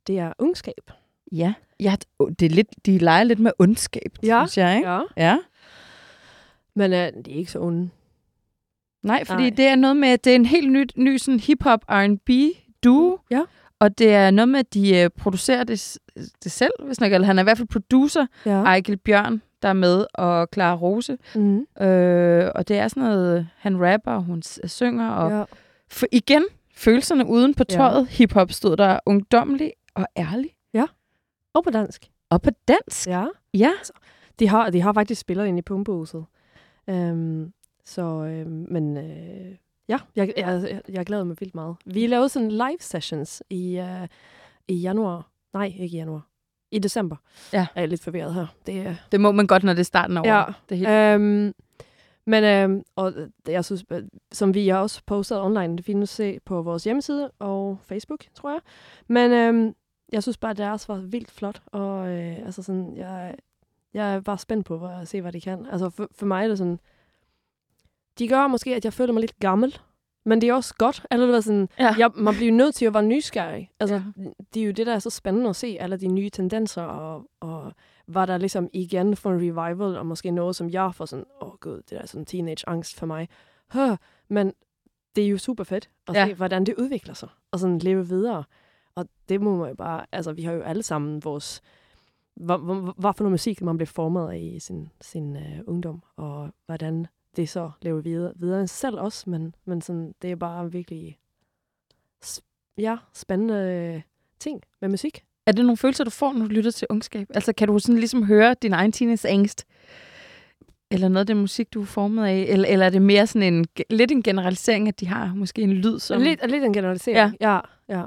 det er ungskab. Ja, ja det er lidt, de leger lidt med ondskab, Ja, synes jeg, ikke? Ja. Ja. Men øh, det er ikke så onde. Nej, fordi Nej. Det er noget med, det er en helt ny, ny sådan hip-hop R&B duo. Ja. Og det er noget med, at de øh, producerer det, det selv, hvis nok, eller han er i hvert fald producer, Ja. Ejkel Bjørn, der er med, og Clara Rose. Mm. Øh, og det er sådan noget, han rapper, og hun synger, og ja. for igen, følelserne uden på Ja. tøjet. Hip-hop stod der ungdommelig og ærlig. Og på dansk. Og på dansk. Ja. Ja. De har, de har faktisk spillet ind i pumpehuset. Øhm, så, øhm, men øh, Ja, jeg, jeg, jeg, glæder mig vildt meget. Vi lavede sådan live sessions i, uh, i januar. Nej, ikke i januar. I december. Ja. Er jeg lidt forvirret her. Det er Det må man godt, når det er starten af Ja. året. Det er helt... Øhm, men øhm, og det, jeg synes, at- som vi har også postet online, det findes se på vores hjemmeside og Facebook, tror jeg. Men øhm, jeg synes bare, at deres var vildt flot, og øh, altså sådan, jeg, jeg er bare spændt på at se, hvad de kan. Altså for, for mig er det sådan, de gør måske, at jeg føler mig lidt gammel, men det er også godt. Eller det var sådan, Ja. jeg, man bliver nødt til at være nysgerrig. Altså, Ja. det er jo det, der er så spændende at se, alle de nye tendenser, og, og var der ligesom igen for en revival, og måske noget, som jeg får sådan, åh oh, gud, det er sådan teenage-angst for mig. Huh. Men det er jo super fedt at Ja. se, hvordan det udvikler sig, og sådan leve videre. Og det må man jo bare, altså vi har jo alle sammen vores, hvad, hvad, hvad for noget musik, man bliver formet af i sin, sin uh, ungdom, og hvordan det så lever videre, videre selv også, men, men sådan, det er bare virkelig ja, spændende øh, ting med musik. Er det nogle følelser, du får, når du lytter til ungskab? Altså, kan du sådan ligesom høre din egen teenage-angst? Eller noget af den musik, du er formet af? Eller, eller er det mere sådan en, lidt en generalisering, at de har måske en lyd, som... Lidt, lidt en generalisering. Ja, ja. ja.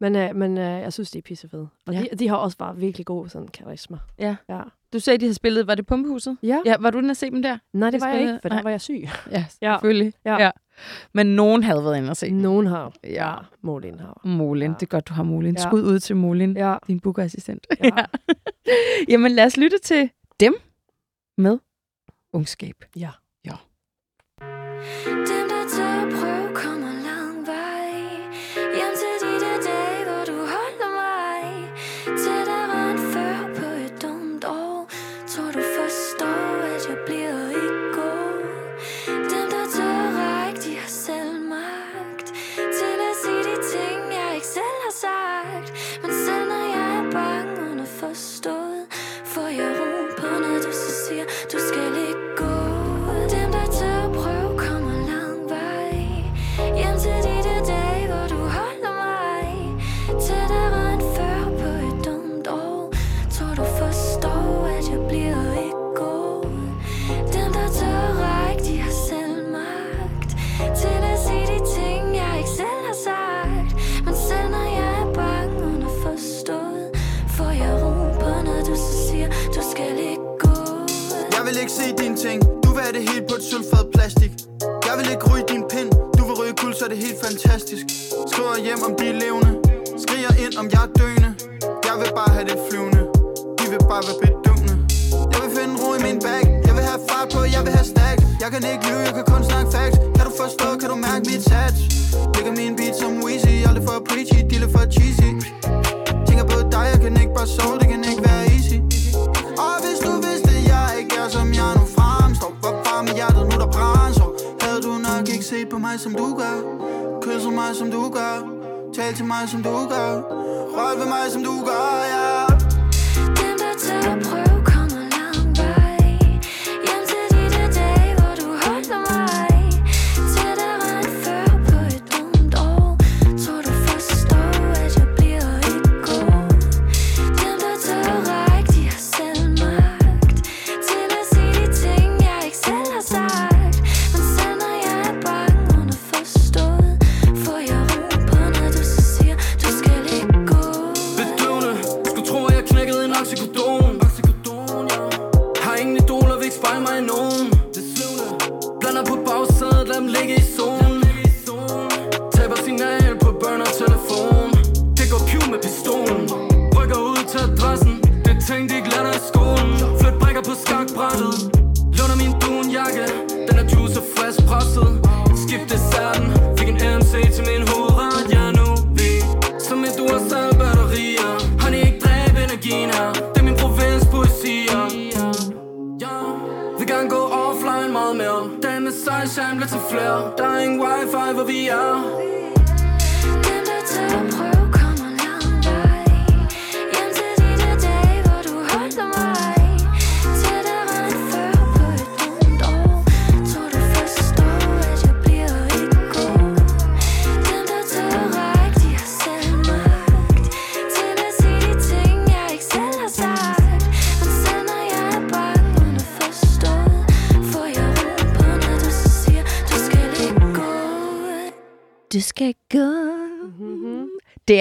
Men, øh, men øh, jeg synes, de er pissefede. Og Ja. ja. de, de har også bare virkelig god sådan karisma. Ja. Ja. Du sagde, de har spillet, var det Pumpehuset? ja. Ja, var du inde og se dem der? Nej, det de var jeg spillede- ikke, for der var jeg syg. [LAUGHS] Ja, Ja. selvfølgelig. Ja. ja. Men nogen havde været inde og se. Nogen har. Ja. Molin har. Molin, Ja. det er godt, du har Molin. Ja. Skud ud til Molin, Ja. din bookerassistent. [LAUGHS] Ja. Jamen, lad os lytte til dem med ungskab. ja. Dem,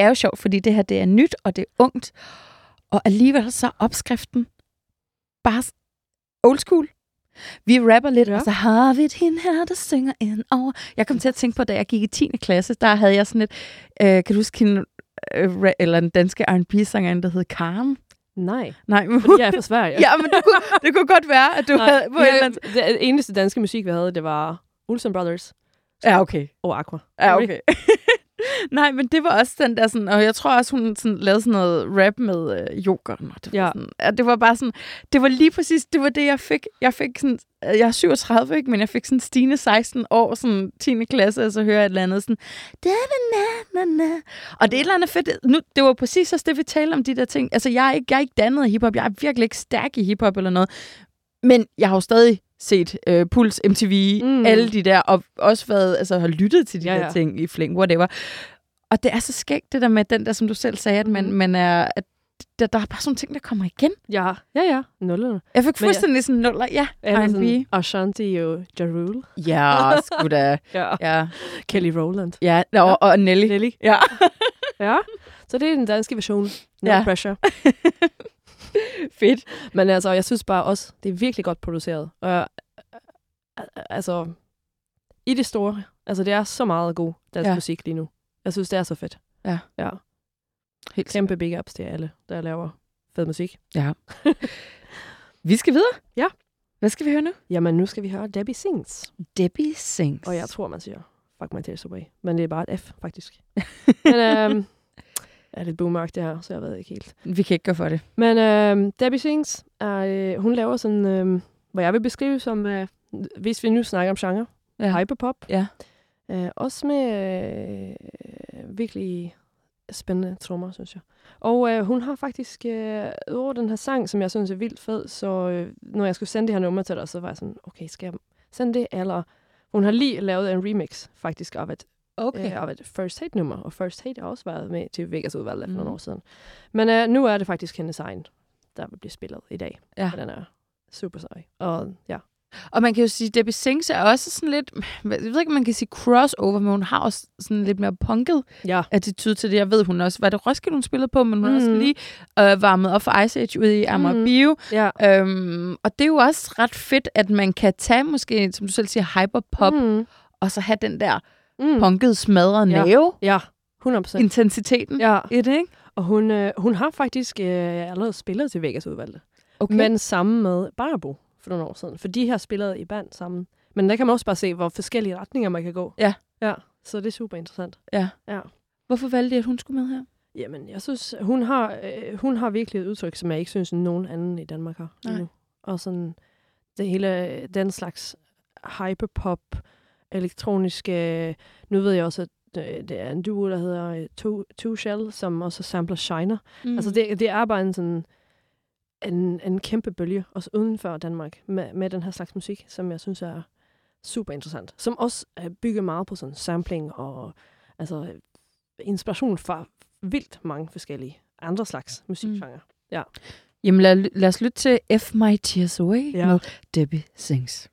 er jo sjovt, fordi det her det er nyt, og det er ungt. Og alligevel så opskriften bare old school. Vi rapper lidt, Ja. ja. og så har vi et hende her, der synger ind over. Jeg kom til at tænke på, da jeg gik i 10. klasse, der havde jeg sådan et, øh, kan du huske hende, øh, eller den danske R&B-sangerinde, der hed Karen? Nej, Nej, men fordi jeg er fra Sverige. [LAUGHS] ja, men det kunne, det kunne godt være, at du Nej, havde... På eller andet... det eneste danske musik, vi havde, det var Olsen Brothers Ja, okay. og Aqua. Ja, okay. [LAUGHS] Nej, men det var også den der sådan, og jeg tror også, hun sådan, lavede sådan noget rap med øh, yoghurt. Og det, var Ja. sådan, ja, det var bare sådan, det var lige præcis, det var det, jeg fik. Jeg fik sådan, øh, jeg er 37, ikke, men jeg fik sådan stigende 16 år, sådan 10. klasse, og så hører jeg et eller andet sådan, da, na, na, na. Og det er et eller andet fedt. Nu, det var præcis også det, vi talte om de der ting. Altså, jeg er ikke, jeg er ikke dannet i hiphop. Jeg er virkelig ikke stærk i hiphop eller noget. Men jeg har jo stadig set øh, Puls, MTV, Mm. mm. alle de der, og også været, altså har lyttet til de Ja, ja, ja. der ting i flæng, whatever. Og det er så skægt, det der med den der, som du selv sagde, at man, Mhm. man er, at der, der er bare sådan ting, der kommer igen. Ja, ja, ja. Nullerne. Jeg fik Men jeg- fuldstændig sådan nuller, ja, R&B. Ashanti og Ja Rule. Ja, sgu da. [LAUGHS] Ja. Ja, Kelly Rowland. ja og, og Nelly. Nelly. Ja. [LAUGHS] Ja. Så det er den danske version. No Ja. pressure. [LAUGHS] [LAUGHS] Fedt. Men altså, jeg synes bare også, det er virkelig godt produceret. Og jeg- altså, i det store, altså det er så meget god dansk Ja. musik lige nu. Jeg synes, det er så fedt. Ja. Ja. Helt Kæmpe big ups til alle, der laver fed musik. Ja. [LAUGHS] Vi skal videre. Ja. Hvad skal vi høre nu? Jamen, nu skal vi høre Debbie Sings. Debbie Sings. Og jeg tror, man siger, fuck my taste away. Men det er bare et F, faktisk. [LAUGHS] Men øhm, er lidt boomerk det her, så jeg ved ikke helt. Vi kan ikke gøre for det. Men øhm, Debbie Sings, er, øh, hun laver sådan, øhm, hvad jeg vil beskrive som, øh, hvis vi nu snakker om genre, ja. hyperpop. Ja. Øh, også med øh, virkelig spændende trommer, synes jeg. Og øh, hun har faktisk øh, over den her sang, som jeg synes er vildt fed, så øh, når jeg skulle sende det her nummer til dig, så var jeg sådan, okay, skal jeg sende det? Eller hun har lige lavet en remix faktisk af et, okay. øh, af et First Hate-nummer, og First Hate har også været med til Vegas udvalget for Mhm. nogle år siden. Men øh, nu er det faktisk hendes egen, der vil blive spillet i dag. Ja. Og den er super sej. Og ja, Og man kan jo sige, at Debbie Sings er også sådan lidt, [SIGHS] jeg ved ikke, om man kan sige crossover, men hun har også sådan lidt mere punket ja. attitude til det. Jeg ved, hun også, var det Roskilde, hun spillede på, men hun mm. også Mhm. lige øh, varmet op for Ice Age ude i Amager Mhm. Bio. ja. Øhm, og det er jo også ret fedt, at man kan tage måske, som du selv siger, hyperpop, mm. Mm. og så have den der Mm. punkede, smadrede Ja. næve, Ja, 100 procent. intensiteten Ja, i det, ikke? og hun, øh, hun har faktisk øh, allerede spillet til Vegas udvalgte. Okay. Men sammen med Barbo for nogle år siden. For de har spillet i band sammen. Men der kan man også bare se, hvor forskellige retninger man kan gå. Ja. Ja, så det er super interessant. Ja. Ja. Hvorfor valgte de, at hun skulle med her? Jamen, jeg synes, hun har, øh, hun har virkelig et udtryk, som jeg ikke synes, nogen anden i Danmark har Nej. nu. Og sådan, det hele, den slags hyperpop, elektroniske, nu ved jeg også, at øh, det er en duo, der hedder øh, Two, Two Shell, som også sampler Shiner. Mm. Mm. Altså, det, det er bare en sådan, en, en kæmpe bølge, også uden for Danmark, med, med den her slags musik, som jeg synes er super interessant. Som også er bygget meget på sådan sampling og altså, inspiration fra vildt mange forskellige andre slags musikgenre. Mm. Jamen lad, lad os lytte til F My Tears Away Ja. med Debbie Sings.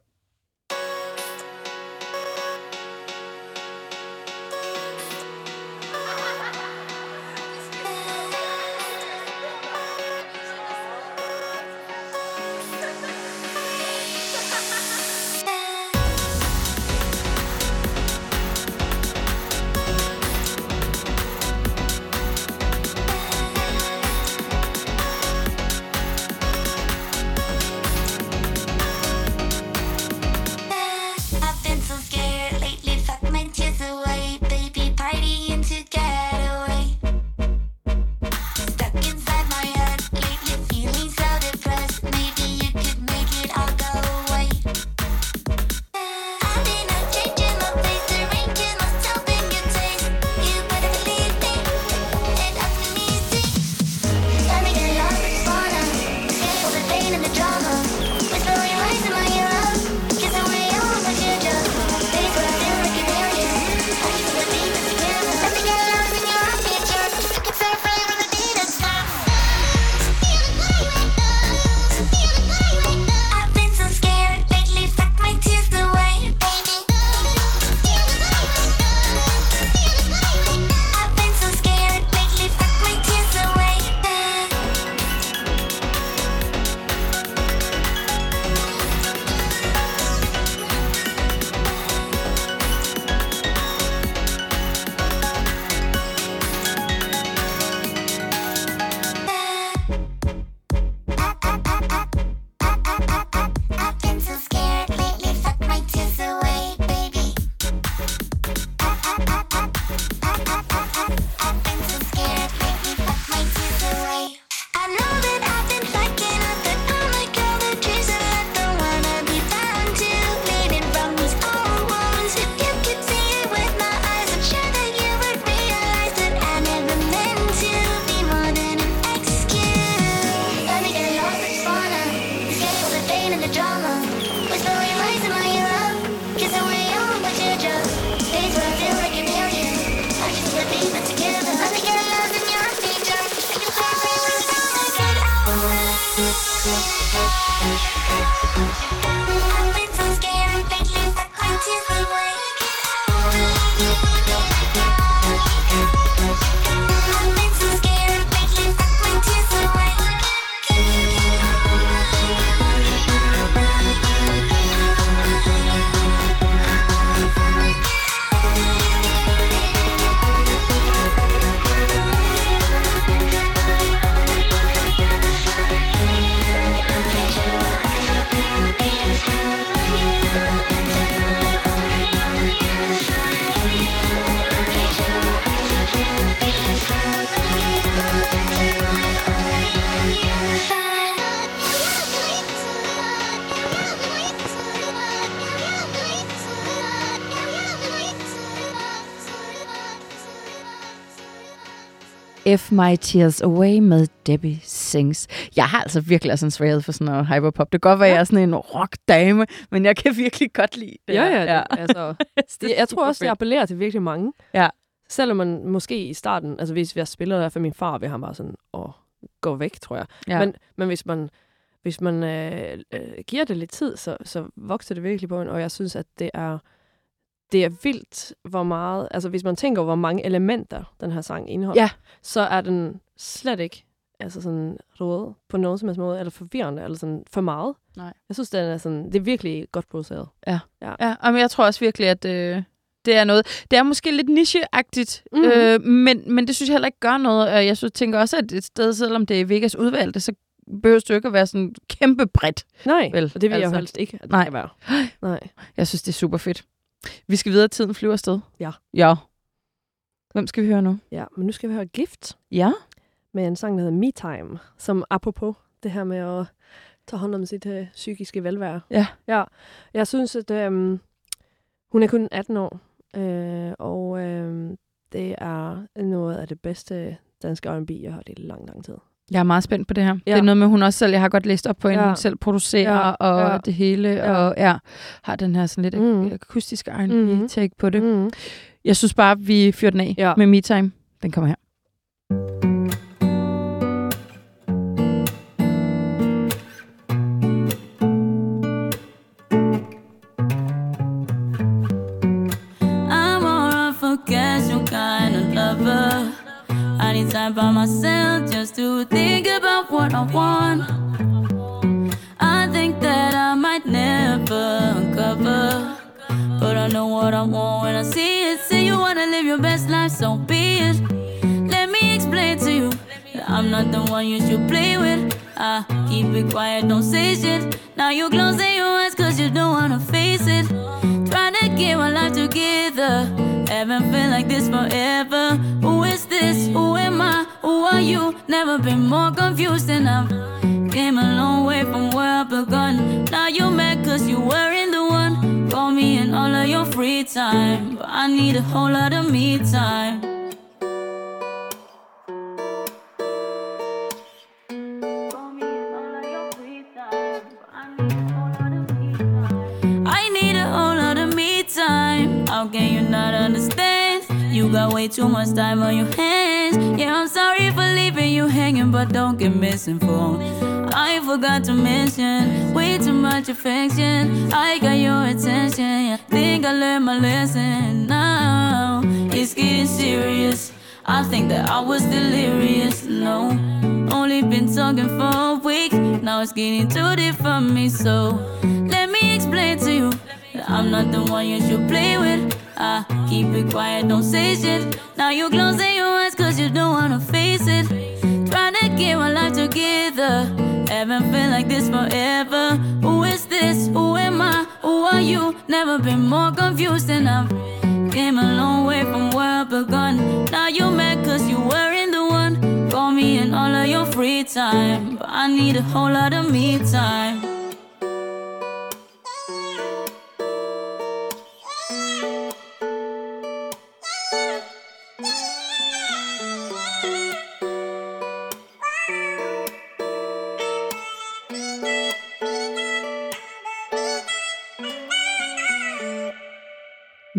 My Tears Away med Debbie Sings. Jeg har altså virkelig en svaghed for sådan noget hyperpop. Det kan godt være, at jeg er sådan en rockdame, men jeg kan virkelig godt lide det. Ja, ja. Det, altså, [LAUGHS] Det jeg tror også, det fedt. appellerer til virkelig mange. Ja. Selvom man måske i starten, altså hvis jeg spiller hvert fald min far, vil han bare sådan, åh, gå væk, tror jeg. Ja. Men, men hvis man, hvis man øh, øh, giver det lidt tid, så, så vokser det virkelig på en, og jeg synes, at det er, det er vildt, hvor meget, altså hvis man tænker, hvor mange elementer den her sang indeholder, Ja. så er den slet ikke altså sådan råd på nogen som helst måde, eller forvirrende, eller sådan for meget. Nej. Jeg synes, den er sådan, det er virkelig godt produceret. Ja, og men jeg tror også virkelig, at øh, det er noget. Det er måske lidt nicheagtigt, Mhm. øh, men, men det synes jeg heller ikke gør noget. Og jeg synes, tænker også, at et sted, selvom det er Vegas udvalgte, så behøver det jo ikke at være sådan kæmpe bredt. Nej, Vel, og det vil jeg altså. jo helst ikke, at det Nej. være. [GASPS] Nej. Jeg synes, det er super fedt. Vi skal videre, tiden flyver afsted. Ja. Ja. Hvem skal vi høre nu? Ja, men nu skal vi høre Gift Ja. med en sang, der hedder Me Time, som apropos det her med at tage hånd om sit øh, psykiske velvære. Ja. Ja, jeg synes, at øhm, hun er kun 18 år, øh, og øhm, det er noget af det bedste danske R&B, jeg har hørt i lang, lang tid. Jeg er meget spændt på det her. Ja. Det er noget med, hun også selv, jeg har godt læst op på hende, Ja. selv producerer Ja, og ja. det hele, Ja. og ja, har den her sådan lidt mm. akustiske Mhm. R&B-take på det. Mm. Jeg synes bare, vi fyrer den af Ja. med Me Time. Den kommer her. I'm of a casual kind of lover. I need time by myself I want. I think that I might never uncover, but I know what I want when I see it. Say you wanna live your best life, so be it. Let me explain to you that I'm not the one you should play with. I keep it quiet, don't say shit. Now you're closing your eyes cause you don't wanna face it. Trying to get my life together. Haven't felt like this forever. Who is this? Who you? Never been more confused than I've came a long way from where I begun. Now you mad cause you weren't the one. Call me in all of your free time. But I need a whole lot of me time. Call me in all of your free time. But I need a whole lot of me time. I need a whole lot of me time. How can you not understand? You got way too much time on your hands. Yeah, I'm sorry for leaving you hanging, but don't get misinformed. I forgot to mention way too much affection. I got your attention. Yeah, think I learned my lesson. Now it's getting serious. I think that I was delirious. No, only been talking for a week. Now it's getting too deep for me. So let me explain to you I'm not the one you should play with. I keep it quiet, don't say shit. Now you're closing your eyes cause you don't wanna face it. Trying to get my life together. Haven't felt like this forever. Who is this? Who am I? Who are you? Never been more confused than I've came a long way from where I begun. Now you mad cause you weren't the one. Call me in all of your free time. But I need a whole lot of me time.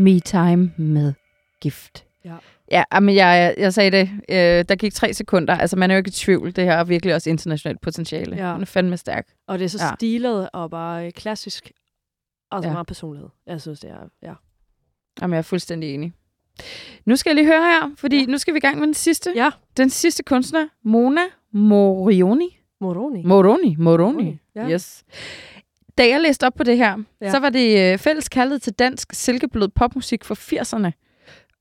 Me Time med gift. Ja. Ja, men jeg, jeg sagde det. Øh, der gik tre sekunder. Altså, man er jo ikke i tvivl. Det her er virkelig også internationalt potentiale. Ja. Hun er fandme stærk. Og det er så Ja. stilet og bare øh, klassisk. Og så Ja. meget personlighed. Jeg synes, det er... Ja. Jamen, jeg er fuldstændig enig. Nu skal jeg lige høre her, fordi. Ja. nu skal vi i gang med den sidste. Ja. Den sidste kunstner, Mona Morioni. Moroni. Moroni. Moroni. Moroni, ja. Yes. Da jeg læste op på det her, ja. Så var det øh, fælles kaldet til dansk silkeblød popmusik for 80'erne.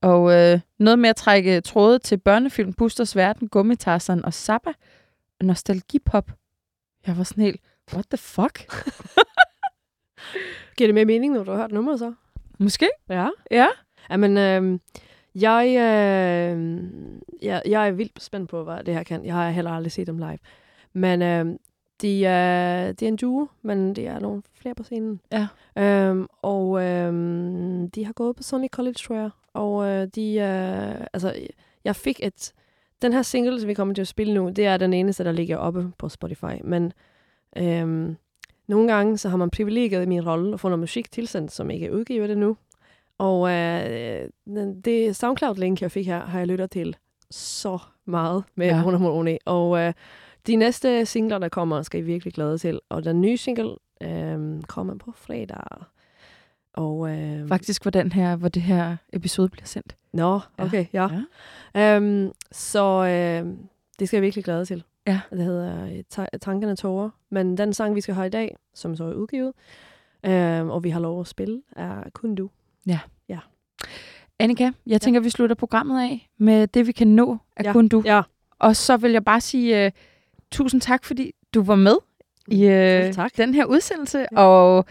Og øh, noget med at trække tråde til børnefilm, Busters Verden, Gummitarsan og Zappa. Nostalgipop. Jeg var sådan helt, what the fuck? [LAUGHS] Giver det mere mening, når du har hørt nummeret så? Måske? Ja. Ja. Jamen, øh, jeg, øh, jeg, jeg er vildt spændt på, hvad det her kan. Jeg har heller aldrig set dem live. Men øh, de, er, de er en duo, men det er nogle flere på scenen. Ja. Øhm, og øhm, de har gået på Sony College, tror jeg. Og øh, de, øh, altså, jeg fik et, den her single, som vi kommer til at spille nu, det er den eneste, der ligger oppe på Spotify. Men øhm, nogle gange, så har man privilegiet i min rolle at få noget musik tilsendt, som ikke er udgivet det nu. Og øh, den- det SoundCloud-link, jeg fik her, har jeg lyttet til så meget med ja. Mona Moroni. Og øh, de næste singler, der kommer, skal I virkelig glæde til. Og den nye single øh, kommer på fredag. Og, øh, Faktisk, hvor, den her, hvor det her episode bliver sendt. Nå, Ja. okay, ja. ja. Øhm, så øh, det skal jeg virkelig glæde til. Ja. Det hedder øh, Ta- Tankerne Tårer. Men den sang, vi skal have i dag, som så er udgivet, øh, og vi har lov at spille, er Kun Du. Annika, jeg tænker, vi slutter programmet af med det, vi kan nå af Ja. kun du. Ja, Og så vil jeg bare sige uh, tusind tak, fordi du var med i uh, tak. den her udsendelse. Og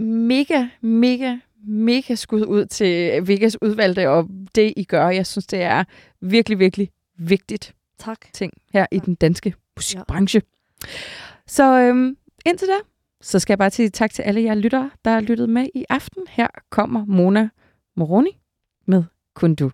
mega, mega, mega skud ud til Vegas udvalgte og det, I gør. Jeg synes, det er virkelig, virkelig vigtigt tak. ting her i Ja. den danske musikbranche. Så øhm, indtil da, så skal jeg bare sige tak til alle jer lyttere, der har lyttet med i aften. Her kommer Mona Moroni med Kun Du.